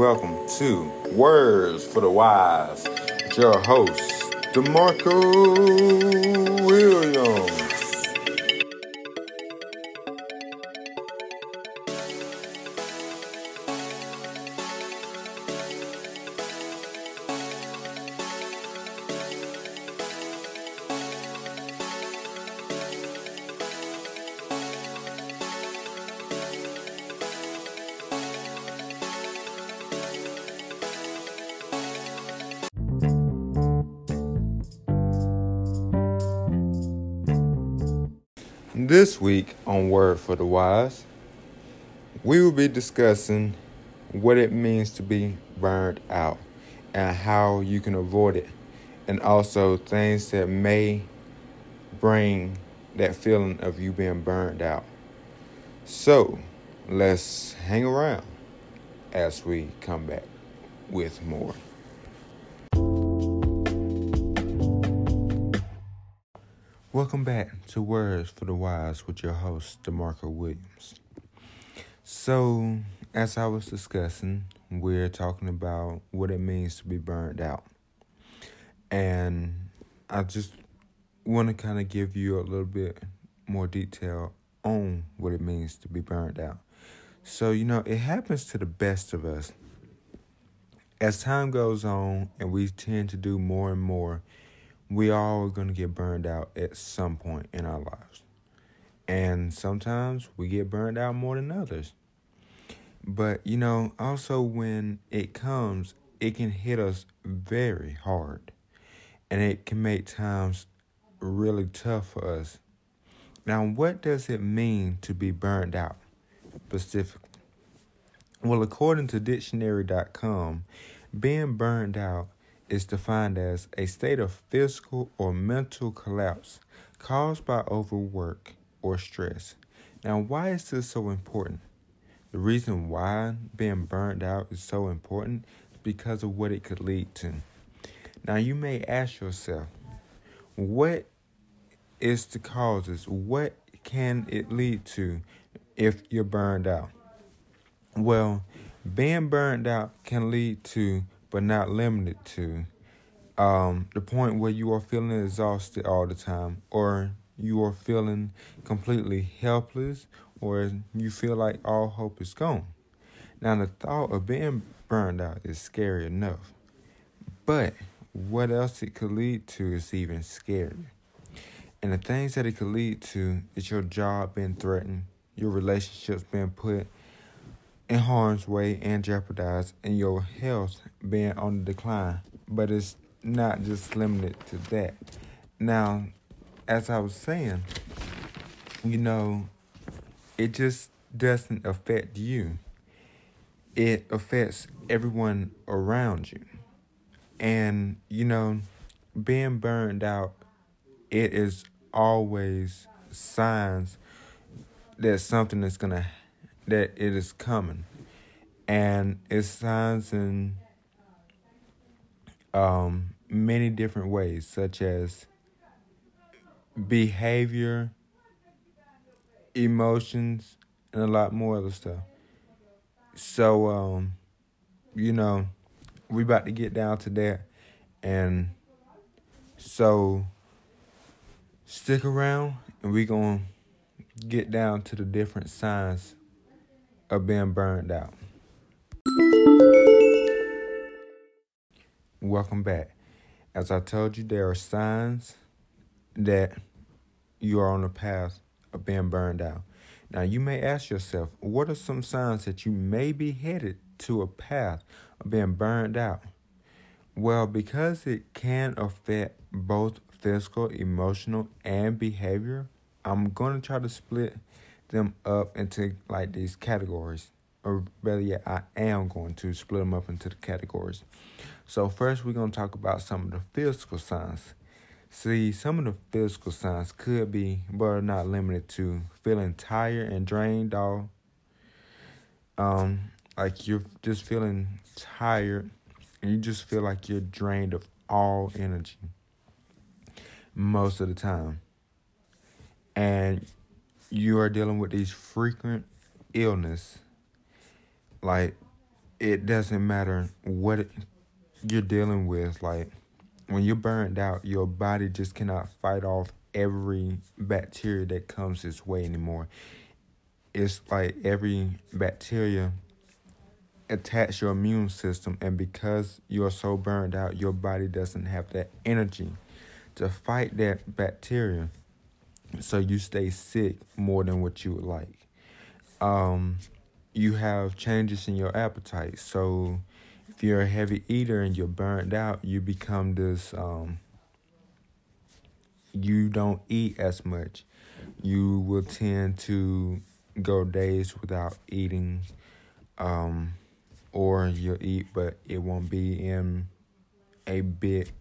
welcome to Words for the Wise. Your host, DeMarco Williams. Word for the Wise, we will be discussing what it means to be burned out and how you can avoid it, and also things that may bring that feeling of you being burned out. So, let's hang around as we come back with more. Welcome back to Words for the Wise with your host, DeMarco Williams. So, as I was discussing, we're talking about what it means to be burned out. And I just want to kind of give you a little bit more detail on what it means to be burned out. So, you know, it happens to the best of us. As time goes on and we tend to do more and more, we all are going to get burned out at some point in our lives. And sometimes we get burned out more than others. But, you know, also when it comes, it can hit us very hard. And it can make times really tough for us. Now, what does it mean to be burned out specifically? Well, according to dictionary.com, being burned out is defined as a state of physical or mental collapse caused by overwork or stress. Now, why is this so important? The reason why being burned out is so important is because of what it could lead to. Now, you may ask yourself, what is the causes? What can it lead to if you're burned out? Well, being burned out can lead to but not limited to um, the point where you are feeling exhausted all the time, or you are feeling completely helpless, or you feel like all hope is gone. Now, the thought of being burned out is scary enough, but what else it could lead to is even scarier. And the things that it could lead to is your job being threatened, your relationships being put in harm's way and jeopardized, and your health being on the decline. But it's not just limited to that. Now, as I was saying, you know, it just doesn't affect you. It affects everyone around you. And, you know, being burned out, it is always signs that something is gonna that it is coming. And it's signs in um, many different ways, such as behavior, emotions, and a lot more other stuff. So, um, you know, we about to get down to that, and so stick around, and we gonna get down to the different signs of being burned out. Welcome back. As I told you, there are signs that you are on the path of being burned out. Now, you may ask yourself, what are some signs that you may be headed to a path of being burned out? Well, because it can affect both physical, emotional, and behavior, I'm going to try to split them up into like these categories. Or better yet, I am going to split them up into the categories. So, first, we're going to talk about some of the physical signs. See, some of the physical signs could be, but are not limited to, feeling tired and drained off. Um, like you're just feeling tired and you just feel like you're drained of all energy most of the time. And you are dealing with these frequent illness like it doesn't matter what you're dealing with. Like when you're burned out, your body just cannot fight off every bacteria that comes its way anymore. It's like every bacteria attacks your immune system, and because you're so burned out, your body doesn't have that energy to fight that bacteria. So you stay sick more than what you would like. Um, you have changes in your appetite. So if you're a heavy eater and you're burned out, you become this um, you don't eat as much. You will tend to go days without eating, um, or you'll eat, but it won't be in a big,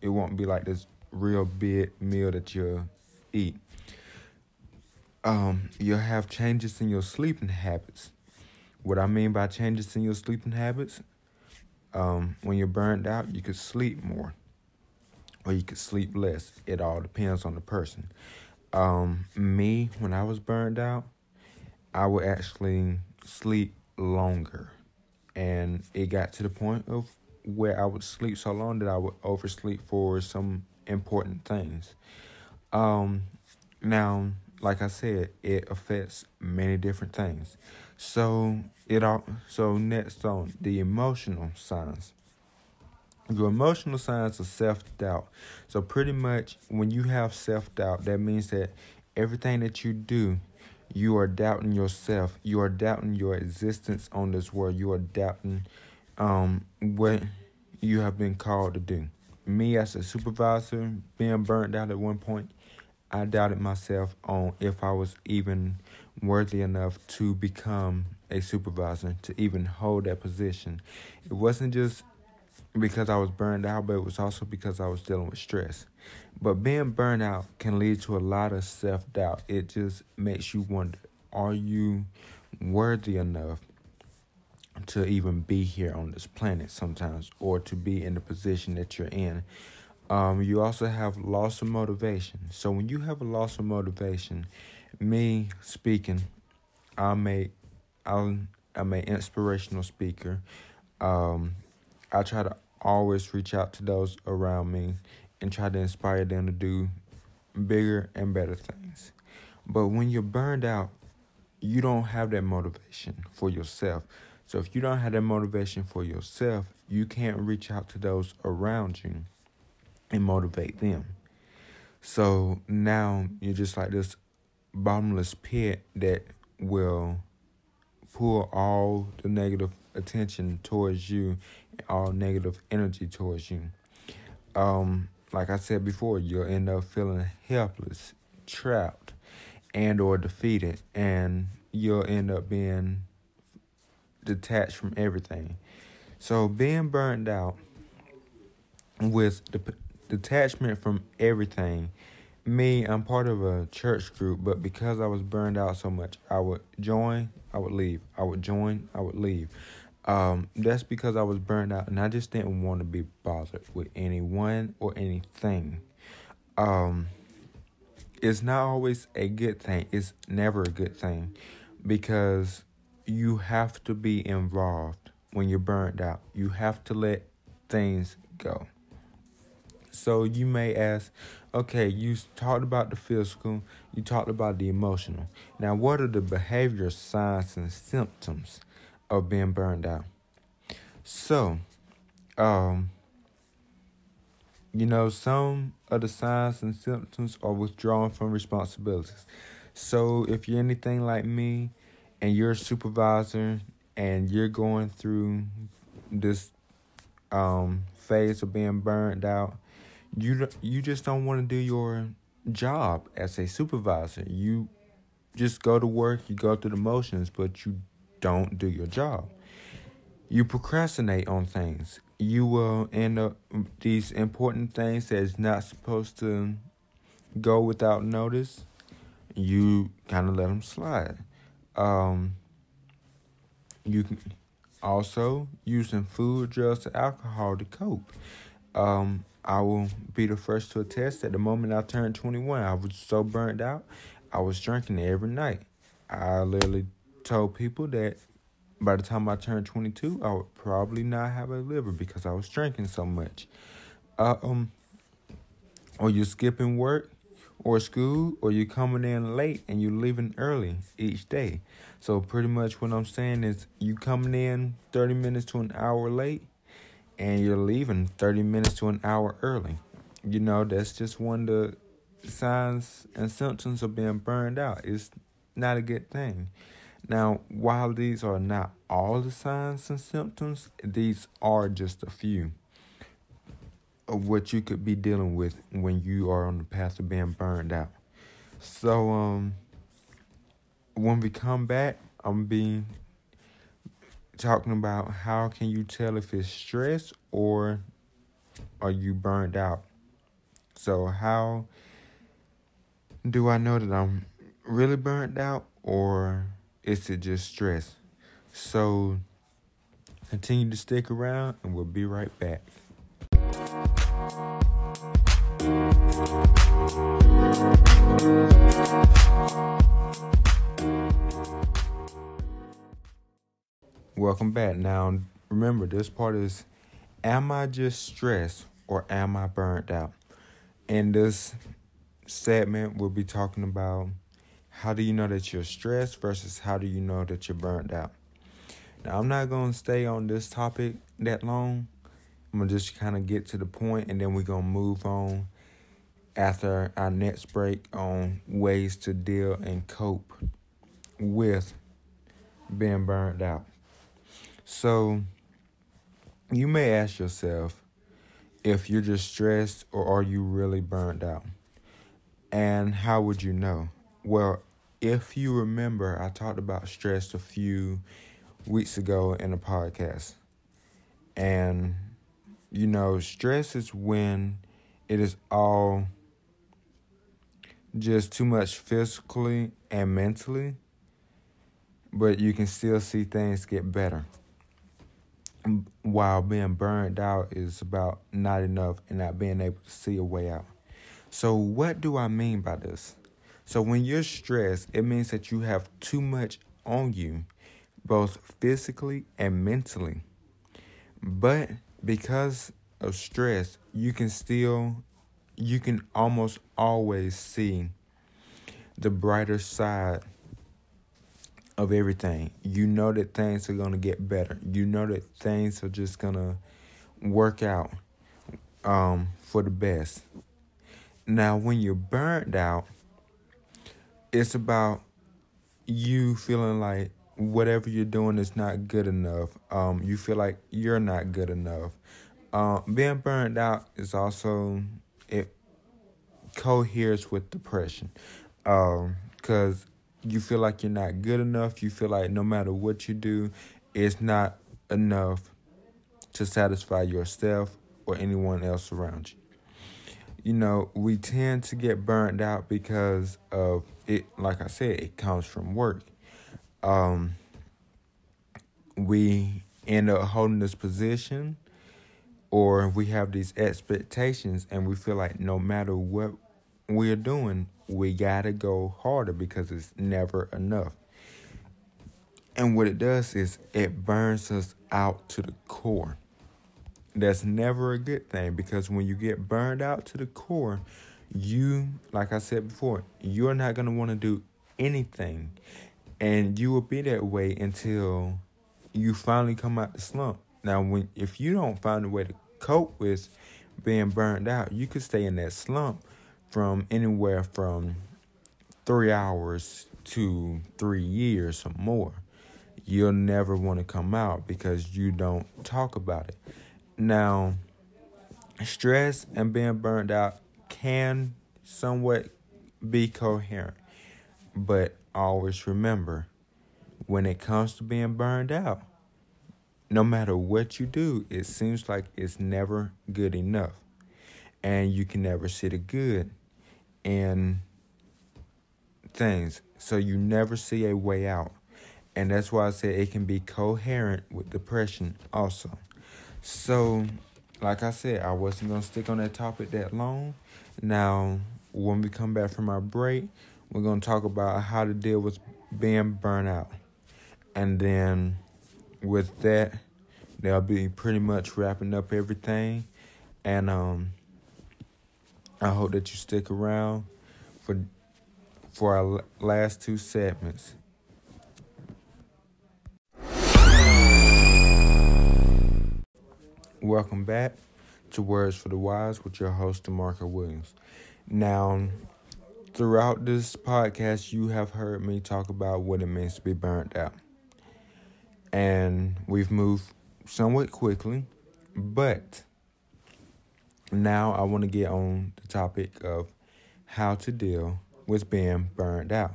it won't be like this real big meal that you'll eat. Um, you'll have changes in your sleeping habits. What I mean by changes in your sleeping habits, um, when you're burned out, you could sleep more or you could sleep less. It all depends on the person. Um, me, when I was burned out, I would actually sleep longer. And it got to the point of where I would sleep so long that I would oversleep for some important things. Um, now, like I said, it affects many different things. So it all so next on the emotional signs. Your emotional signs are self doubt. So, pretty much when you have self doubt, that means that everything that you do, you are doubting yourself. You are doubting your existence on this world. You are doubting um, what you have been called to do. Me, as a supervisor, being burnt out at one point, I doubted myself on if I was even worthy enough to become a supervisor, to even hold that position. It wasn't just because I was burned out, but it was also because I was dealing with stress. But being burned out can lead to a lot of self doubt. It just makes you wonder are you worthy enough to even be here on this planet sometimes or to be in the position that you're in? Um, you also have loss of motivation. So when you have a loss of motivation, me speaking, I'm a, I'm, I'm an inspirational speaker. Um, I try to always reach out to those around me and try to inspire them to do bigger and better things. But when you're burned out, you don't have that motivation for yourself. So if you don't have that motivation for yourself, you can't reach out to those around you and motivate them. So now you're just like this bottomless pit that will pull all the negative attention towards you all negative energy towards you. Um, like I said before, you'll end up feeling helpless, trapped, and or defeated, and you'll end up being detached from everything. So being burned out with the detachment from everything. Me, I'm part of a church group, but because I was burned out so much, I would join, I would leave. I would join, I would leave. Um, that's because I was burned out and I just didn't want to be bothered with anyone or anything. Um, it's not always a good thing. It's never a good thing because you have to be involved when you're burned out. You have to let things go. So you may ask, okay, you talked about the physical, you talked about the emotional. Now, what are the behavior signs and symptoms? of being burned out. So, um, you know, some of the signs and symptoms are withdrawing from responsibilities. So, if you're anything like me and you're a supervisor and you're going through this um, phase of being burned out, you you just don't want to do your job as a supervisor. You just go to work, you go through the motions, but you don't do your job. You procrastinate on things. You will end up these important things that's not supposed to go without notice. You kind of let them slide. Um, you can also using food, drugs, alcohol to cope. Um, I will be the first to attest that the moment I turned 21, I was so burned out, I was drinking every night. I literally told people that by the time I turned 22, I would probably not have a liver because I was drinking so much. Uh, um, or you're skipping work or school, or you're coming in late and you're leaving early each day. So pretty much what I'm saying is you coming in 30 minutes to an hour late and you're leaving 30 minutes to an hour early. You know, that's just one of the signs and symptoms of being burned out. It's not a good thing. Now, while these are not all the signs and symptoms, these are just a few of what you could be dealing with when you are on the path of being burned out. So, um, when we come back, I'm being talking about how can you tell if it's stress or are you burned out. So, how do I know that I'm really burned out or is it just stress? So continue to stick around and we'll be right back. Welcome back. Now, remember, this part is Am I just stressed or am I burnt out? In this segment, we'll be talking about how do you know that you're stressed versus how do you know that you're burnt out? Now, I'm not going to stay on this topic that long. I'm going to just kind of get to the point and then we're going to move on after our next break on ways to deal and cope with being burned out. So, you may ask yourself if you're just stressed or are you really burned out? And how would you know? Well, if you remember, I talked about stress a few weeks ago in a podcast. And, you know, stress is when it is all just too much physically and mentally, but you can still see things get better. While being burned out is about not enough and not being able to see a way out. So, what do I mean by this? So when you're stressed, it means that you have too much on you, both physically and mentally. But because of stress, you can still, you can almost always see the brighter side of everything. You know that things are going to get better. You know that things are just going to work out um, for the best. Now, when you're burned out, it's about you feeling like whatever you're doing is not good enough. Um, you feel like you're not good enough. Uh, being burned out is also it coheres with depression, because um, you feel like you're not good enough. You feel like no matter what you do, it's not enough to satisfy yourself or anyone else around you you know, we tend to get burned out because of it. Like I said, it comes from work. Um, we end up holding this position, or we have these expectations, and we feel like no matter what we're doing, we gotta go harder because it's never enough. And what it does is it burns us out to the core that's never a good thing because when you get burned out to the core, you, like I said before, you're not going to want to do anything. And you will be that way until you finally come out the slump. Now, when if you don't find a way to cope with being burned out, you could stay in that slump from anywhere from three hours to three years or more. You'll never want to come out because you don't talk about it. Now, stress and being burned out can somewhat be coherent, but always remember when it comes to being burned out, no matter what you do, it seems like it's never good enough. And you can never see the good in things. So you never see a way out. And that's why I say it can be coherent with depression also. So, like I said, I wasn't going to stick on that topic that long. Now, when we come back from our break, we're going to talk about how to deal with being burnt out. And then with that, they'll be pretty much wrapping up everything. And um, I hope that you stick around for for our last two segments. Welcome back to Words for the Wise with your host, DeMarco Williams. Now, throughout this podcast, you have heard me talk about what it means to be burnt out. And we've moved somewhat quickly, but now I want to get on the topic of how to deal with being burned out.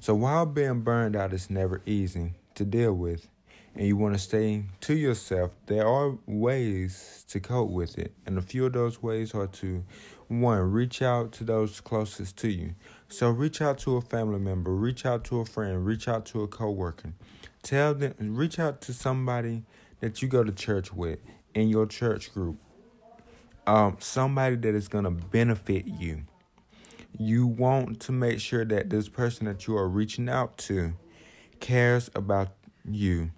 So, while being burned out is never easy to deal with, and you want to stay to yourself, there are ways to cope with it. And a few of those ways are to one, reach out to those closest to you. So reach out to a family member, reach out to a friend, reach out to a coworker. Tell them reach out to somebody that you go to church with in your church group. Um, somebody that is gonna benefit you. You want to make sure that this person that you are reaching out to cares about you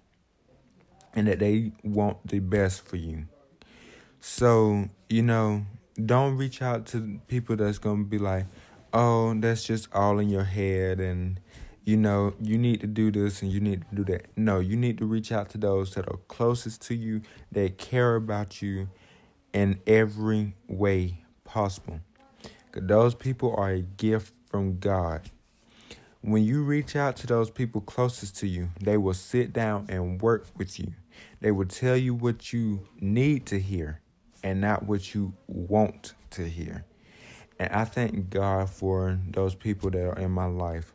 and that they want the best for you. So, you know, don't reach out to people that's going to be like, oh, that's just all in your head and, you know, you need to do this and you need to do that. No, you need to reach out to those that are closest to you, that care about you in every way possible. Those people are a gift from God. When you reach out to those people closest to you, they will sit down and work with you. They will tell you what you need to hear and not what you want to hear. And I thank God for those people that are in my life.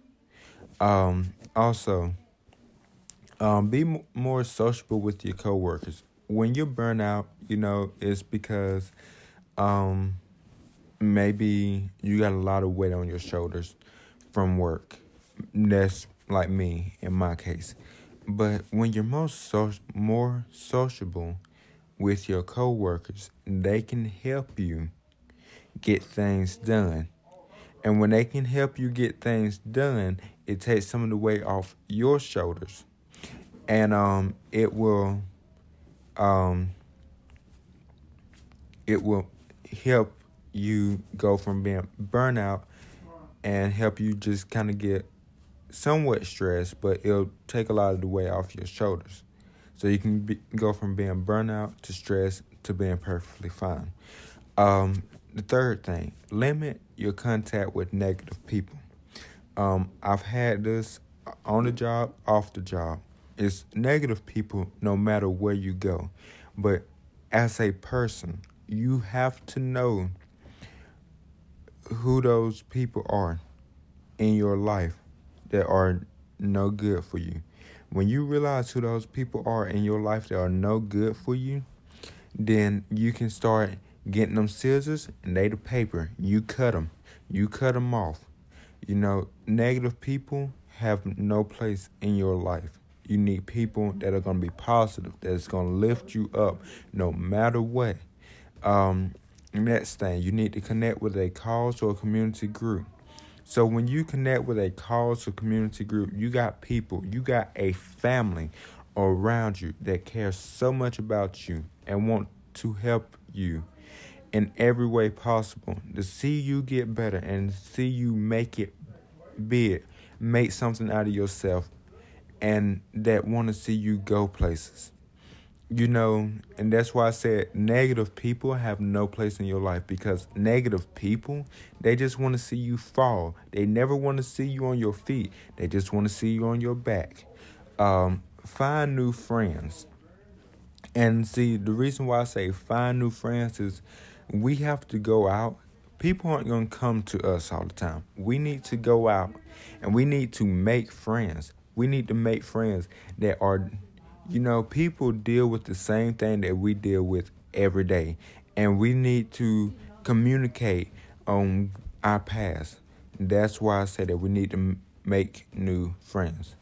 Um, also, um, be m- more sociable with your coworkers. When you burn out, you know, it's because um, maybe you got a lot of weight on your shoulders from work. That's like me in my case. But when you're most so- more sociable with your coworkers, they can help you get things done. And when they can help you get things done, it takes some of the weight off your shoulders. And um it will um it will help you go from being burnout and help you just kind of get somewhat stressed, but it'll take a lot of the weight off your shoulders. So you can be, go from being burnout to stress to being perfectly fine. Um, the third thing, limit your contact with negative people. Um, I've had this on the job, off the job. It's negative people no matter where you go. But as a person, you have to know who those people are in your life that are no good for you. When you realize who those people are in your life that are no good for you, then you can start getting them scissors and they the paper. You cut them. You cut them off. You know, negative people have no place in your life. You need people that are going to be positive, that's going to lift you up no matter what. Um, next thing, you need to connect with a cause or a community group. So when you connect with a cause or community group, you got people, you got a family around you that cares so much about you and want to help you in every way possible to see you get better and see you make it big, make something out of yourself, and that want to see you go places you know, and that's why I said negative people have no place in your life because negative people, they just want to see you fall. They never want to see you on your feet. They just want to see you on your back. Um, find new friends. And see, the reason why I say find new friends is we have to go out. People aren't going to come to us all the time. We need to go out and we need to make friends. We need to make friends that are you know, people deal with the same thing that we deal with every day, and we need to communicate on our past. That's why I say that we need to make new friends.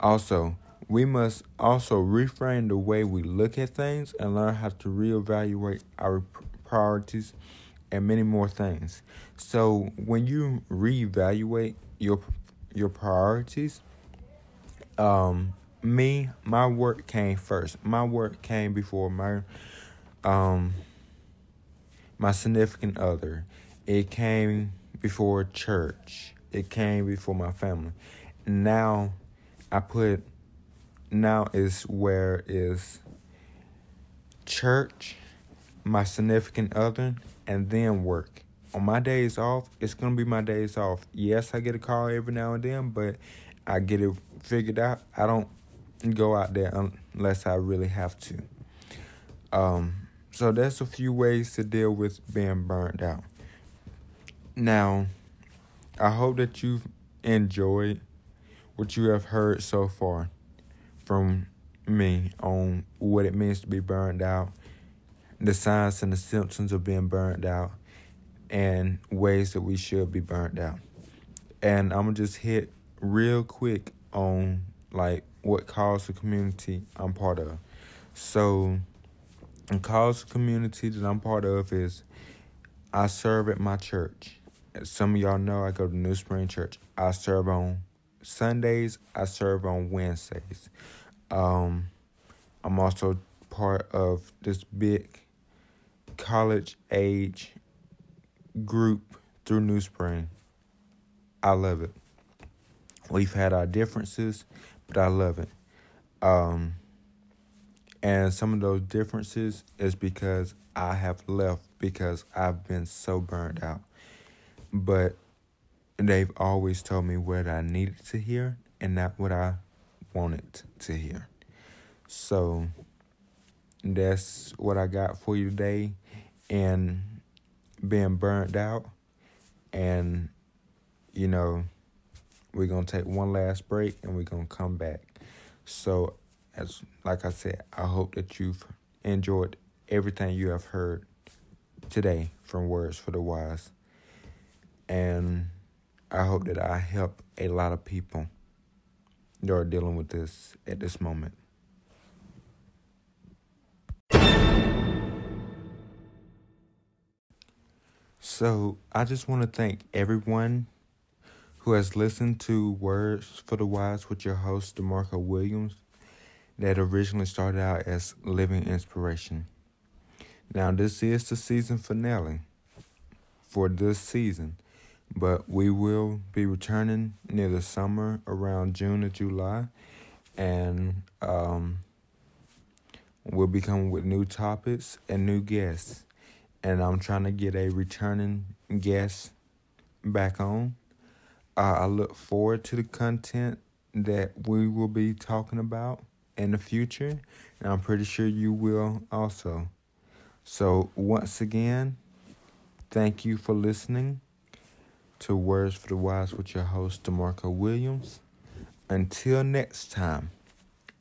Also, we must also reframe the way we look at things and learn how to reevaluate our priorities and many more things. So, when you reevaluate your your priorities, um, me, my work came first. My work came before my um my significant other. It came before church. It came before my family. Now I put now is where is church, my significant other, and then work. On my days off, it's gonna be my days off. Yes, I get a call every now and then, but I get it figured out. I don't go out there unless I really have to. Um, so there's a few ways to deal with being burned out. Now, I hope that you've enjoyed what you have heard so far from me on what it means to be burned out, the signs and the symptoms of being burned out, and ways that we should be burned out. And I'm gonna just hit real quick on like what cause the community I'm part of. So, the cause the community that I'm part of is I serve at my church. As some of y'all know I go to New Spring Church. I serve on Sundays. I serve on Wednesdays. Um, I'm also part of this big college age group through New Spring. I love it. We've had our differences, but I love it. Um, and some of those differences is because I have left because I've been so burned out. But they've always told me what I needed to hear and not what I wanted to hear. So that's what I got for you today. And being burned out. And, you know, we're going to take one last break and we're going to come back. So, as like I said, I hope that you've enjoyed everything you have heard today from Words for the Wise. And I hope that I help a lot of people that are dealing with this at this moment. So, I just want to thank everyone who has listened to Words for the Wise with your host, DeMarco Williams, that originally started out as Living Inspiration. Now, this is the season finale for this season, but we will be returning near the summer around June or July, and um, we'll be coming with new topics and new guests. And I'm trying to get a returning guest back on. Uh, I look forward to the content that we will be talking about in the future, and I'm pretty sure you will also. So, once again, thank you for listening to Words for the Wise with your host, DeMarco Williams. Until next time,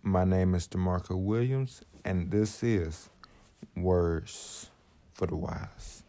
my name is DeMarco Williams, and this is Words for the Wise.